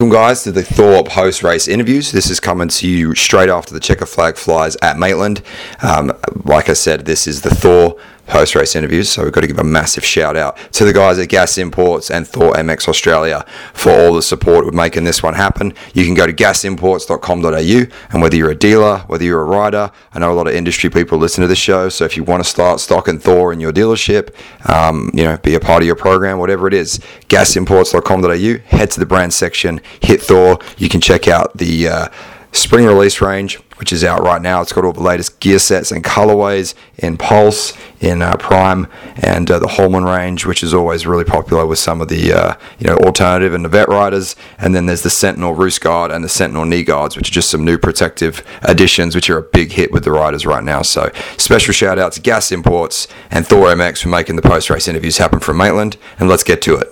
Welcome, guys, to the Thor post race interviews. This is coming to you straight after the checker flag flies at Maitland. Um, like I said, this is the Thor post race interviews, so we've got to give a massive shout out to the guys at Gas Imports and Thor MX Australia for all the support with making this one happen. You can go to gasimports.com.au, and whether you're a dealer, whether you're a rider, I know a lot of industry people listen to this show, so if you want to start stocking Thor in your dealership, um, you know, be a part of your program, whatever it is, gasimports.com.au, head to the brand section, hit Thor. You can check out the uh, spring release range, which is out right now. It's got all the latest gear sets and colorways in Pulse, in uh, Prime, and uh, the Hallman range, which is always really popular with some of the uh, you know alternative and the vet riders. And then there's the Sentinel Roost Guard and the Sentinel Knee Guards, which are just some new protective additions, which are a big hit with the riders right now. So special shout out to Gas Imports and Thor MX for making the post race interviews happen from Maitland. And let's get to it.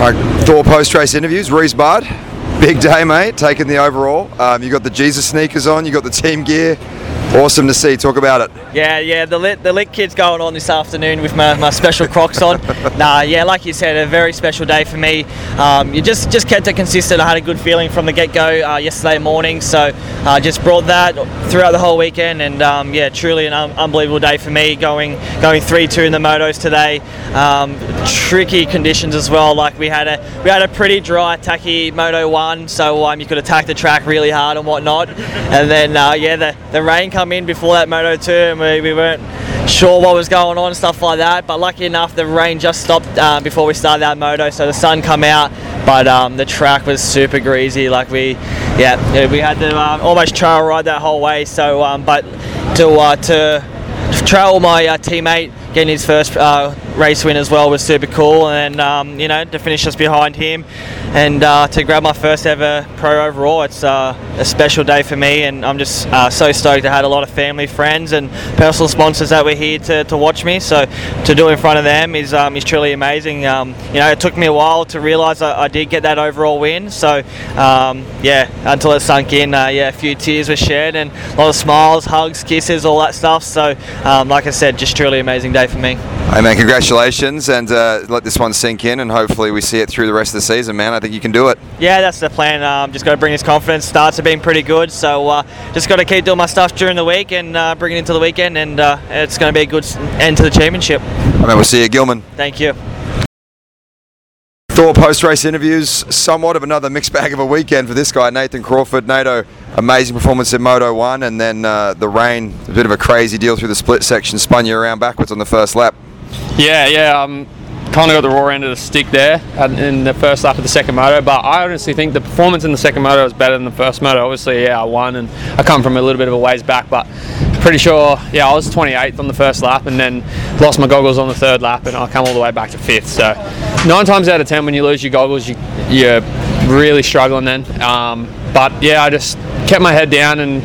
All right, Thor post race interviews. Rhys Budd, big day, mate. Taking the overall. Um, you got the Jesus sneakers on. You got the team gear. Awesome to see. Talk about it. Yeah, yeah, the lit the lit kid's going on this afternoon with my, my special Crocs on. nah, yeah, like you said, a very special day for me. Um, you just just kept it consistent. I had a good feeling from the get go uh, yesterday morning, so I uh, just brought that throughout the whole weekend, and um, yeah, truly an un- unbelievable day for me. Going going three two in the motos today. Um, tricky conditions as well. Like we had a we had a pretty dry, tacky moto one, so um, you could attack the track really hard and whatnot. And then uh, yeah, the the rain come in before that moto two, and we, we weren't sure what was going on stuff like that. But lucky enough, the rain just stopped uh, before we started that moto, so the sun come out. But um, the track was super greasy. Like we, yeah, we had to um, almost trail ride that whole way. So, um, but to uh, to trail my uh, teammate getting his first uh, race win as well was super cool, and um, you know to finish just behind him, and uh, to grab my first ever pro overall, it's uh, a special day for me, and I'm just uh, so stoked. I had a lot of family, friends, and personal sponsors that were here to, to watch me. So to do it in front of them is um, is truly amazing. Um, you know, it took me a while to realise I, I, did get that overall win. So um, yeah, until it sunk in, uh, yeah, a few tears were shed and a lot of smiles, hugs, kisses, all that stuff. So um, like I said, just truly amazing day for me. Hey man, congratulations, and uh, let this one sink in, and hopefully we see it through the rest of the season, man. I think you can do it. Yeah, that's the plan. Um, just got to bring this confidence. Starts have been pretty good, so uh, just got to keep doing my stuff during the week and uh, bring it into the weekend, and uh, it's going to be a good end to the championship. I mean, we'll see you, Gilman. Thank you. Thor post race interviews, somewhat of another mixed bag of a weekend for this guy, Nathan Crawford. Nato, amazing performance in Moto 1, and then uh, the rain, a bit of a crazy deal through the split section, spun you around backwards on the first lap. Yeah, yeah, um, kind of got the raw end of the stick there in the first lap of the second moto, but I honestly think the performance in the second moto was better than the first moto. Obviously, yeah, I won, and I come from a little bit of a ways back, but pretty sure, yeah, I was 28th on the first lap and then lost my goggles on the third lap and I come all the way back to fifth. So nine times out of ten, when you lose your goggles, you, you're really struggling then. Um, but yeah, I just kept my head down and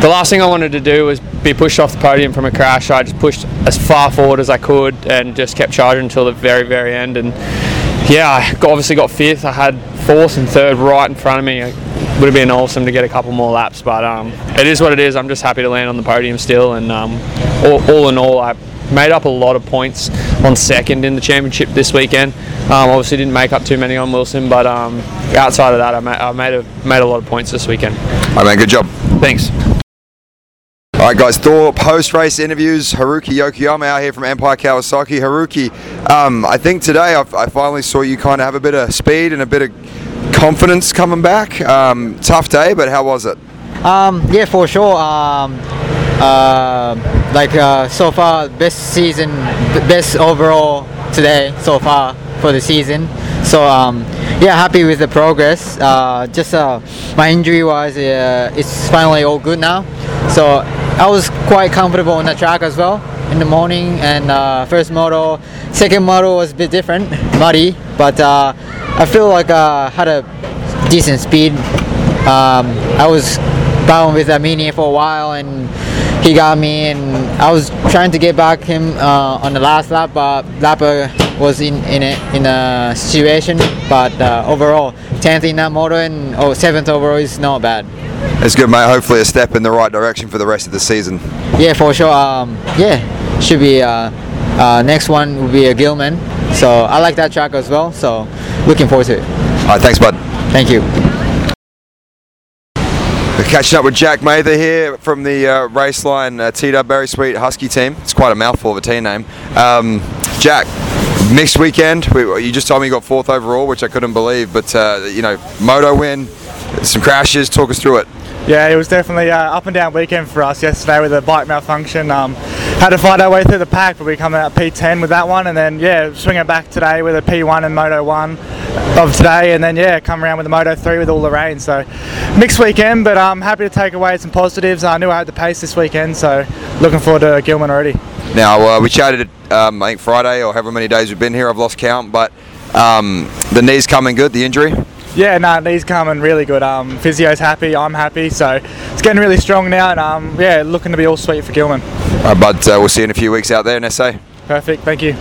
the last thing I wanted to do was be pushed off the podium from a crash. I just pushed as far forward as I could and just kept charging until the very, very end. And yeah, I obviously got fifth. I had fourth and third right in front of me. It would have been awesome to get a couple more laps, but um, it is what it is. I'm just happy to land on the podium still. And um, all, all in all, I made up a lot of points on second in the championship this weekend. Um, obviously, didn't make up too many on Wilson, but um, outside of that, I made, I made a made a lot of points this weekend. All right, man. Good job. Thanks. All right, guys. Thor post race interviews. Haruki Yokoyama out here from Empire Kawasaki. Haruki, um, I think today I, I finally saw you kind of have a bit of speed and a bit of confidence coming back. Um, tough day, but how was it? Um, yeah, for sure. Um, uh, like uh, so far, best season, best overall today so far for the season. So um, yeah, happy with the progress. Uh, just uh, my injury was uh, it's finally all good now. So I was quite comfortable on the track as well in the morning and uh, first moto. Second moto was a bit different, muddy, but uh, I feel like I had a decent speed. Um, I was bound with Armenia for a while and he got me and I was trying to get back him uh, on the last lap but Lapper was in in a, in a situation but uh, overall 10th in that motor and oh, 7th overall is not bad It's good, mate. Hopefully, a step in the right direction for the rest of the season. yeah for sure um, yeah should be uh, uh, next one will be a Gilman so I like that track as well so looking forward to it. All right, thanks, bud. Thank you. We're catching up with Jack Mather here from the uh, Raceline uh, T-Dub Berry Sweet Husky team. It's quite a mouthful of a team name. Um, Jack, mixed weekend. We, you just told me you got fourth overall, which I couldn't believe. But uh, you know, moto win, some crashes. Talk us through it. Yeah, it was definitely uh, up and down weekend for us yesterday with a bike malfunction. Um, had to fight our way through the pack, but we come out P10 with that one, and then yeah, swing it back today with a P1 and Moto 1 of today, and then yeah, come around with a Moto 3 with all the rain. So mixed weekend, but I'm happy to take away some positives. I knew I had the pace this weekend, so looking forward to Gilman already. Now uh, we chatted, um, I think Friday or however many days we've been here. I've lost count, but um, the knee's coming good. The injury. Yeah, no, knee's coming really good. Um, physio's happy, I'm happy, so it's getting really strong now, and um, yeah, looking to be all sweet for Gilman. All right, bud. Uh, we'll see you in a few weeks out there in SA. Perfect, thank you.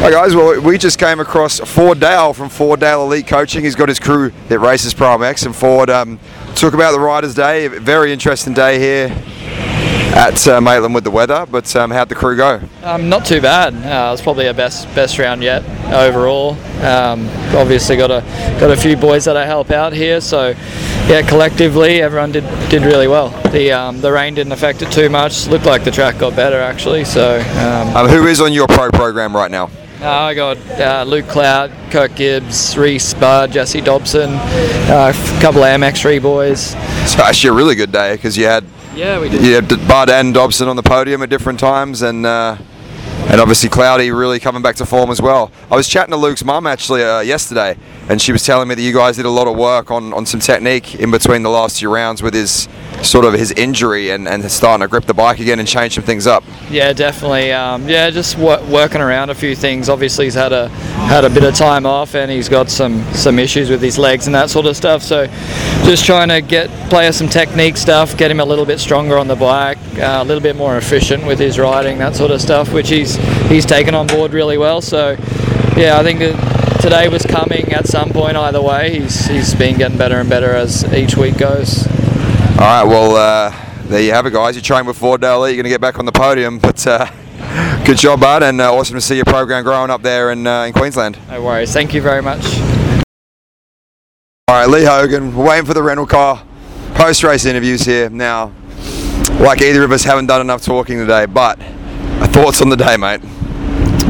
Hi guys, well we just came across Ford Dale from Ford Dale Elite Coaching. He's got his crew that races ProMX and Ford um, talk about the Riders Day. Very interesting day here at uh, Maitland with the weather, but um, how'd the crew go? Um, not too bad. Uh, it was probably our best best round yet overall. Um, obviously got a got a few boys that I help out here, so yeah, collectively everyone did did really well. The um, the rain didn't affect it too much. Looked like the track got better actually. So um, Um, who is on your pro program right now? uh, I got uh, Luke Clout, Kirk Gibbs, Rhys Budd, Jesse Dobson, uh, a couple of MX3 boys. So actually a really good day because you had Yeah, we did. had Budd and Dobson on the podium at different times, and uh, and obviously Cloudy really coming back to form as well. I was chatting to Luke's mum actually uh, yesterday, and she was telling me that you guys did a lot of work on, on some technique in between the last few rounds with his sort of his injury and, and starting to grip the bike again and change some things up. Yeah, definitely. Um, yeah, just wo- working around a few things. Obviously, he's had a had a bit of time off, and he's got some some issues with his legs and that sort of stuff. So, just trying to get play some technique stuff, get him a little bit stronger on the bike, uh, a little bit more efficient with his riding, that sort of stuff, which he's he's taken on board really well. So, yeah, I think that today was coming at some point either way. He's he's been getting better and better as each week goes. All right, well uh, there you have it, guys. You train with Ford Dale, you're going to get back on the podium, but. Uh, Good job, bud, and uh, awesome to see your program growing up there in, uh, in Queensland. No worries. Thank you very much. All right, Lee Hogan, we're waiting for the rental car post race interviews here. Now, like either of us haven't done enough talking today, but thoughts on the day, mate?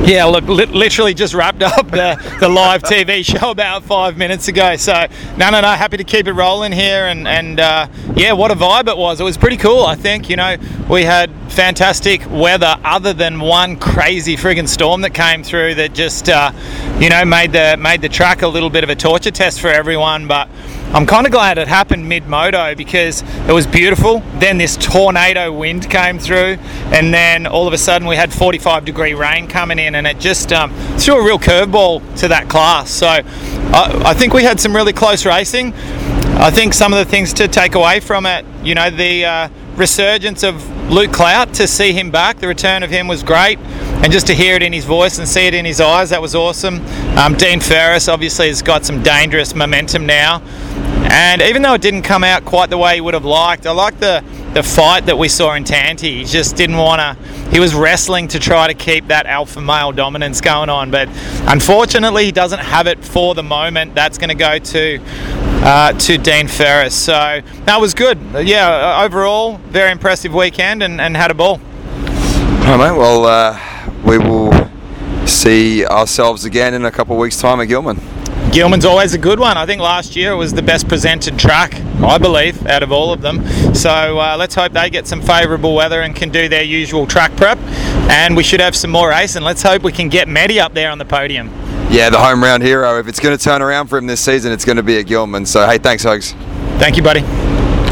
Yeah, look, li- literally just wrapped up the, the live TV show about five minutes ago. So, no, no, no, happy to keep it rolling here. And, and uh, yeah, what a vibe it was. It was pretty cool, I think. You know, we had fantastic weather other than one crazy friggin' storm that came through that just, uh, you know, made the, made the track a little bit of a torture test for everyone. But I'm kind of glad it happened mid moto because it was beautiful. Then this tornado wind came through, and then all of a sudden we had 45 degree rain coming in, and it just um, threw a real curveball to that class. So I, I think we had some really close racing. I think some of the things to take away from it, you know, the uh, resurgence of Luke Clout, to see him back, the return of him was great. And just to hear it in his voice and see it in his eyes, that was awesome. Um, Dean Ferris obviously has got some dangerous momentum now. And even though it didn't come out quite the way he would have liked, I like the, the fight that we saw in Tanti. He just didn't want to, he was wrestling to try to keep that alpha male dominance going on. But unfortunately, he doesn't have it for the moment. That's going to go to uh, to Dean Ferris. So that was good. Yeah, uh, overall, very impressive weekend and, and had a ball. All right, mate. Well, uh, we will see ourselves again in a couple of weeks' time at Gilman. Gilman's always a good one. I think last year it was the best presented track, I believe, out of all of them. So uh, let's hope they get some favourable weather and can do their usual track prep. And we should have some more racing. Let's hope we can get Medi up there on the podium. Yeah, the home round hero. If it's going to turn around for him this season, it's going to be at Gilman. So, hey, thanks, Hugs. Thank you, buddy.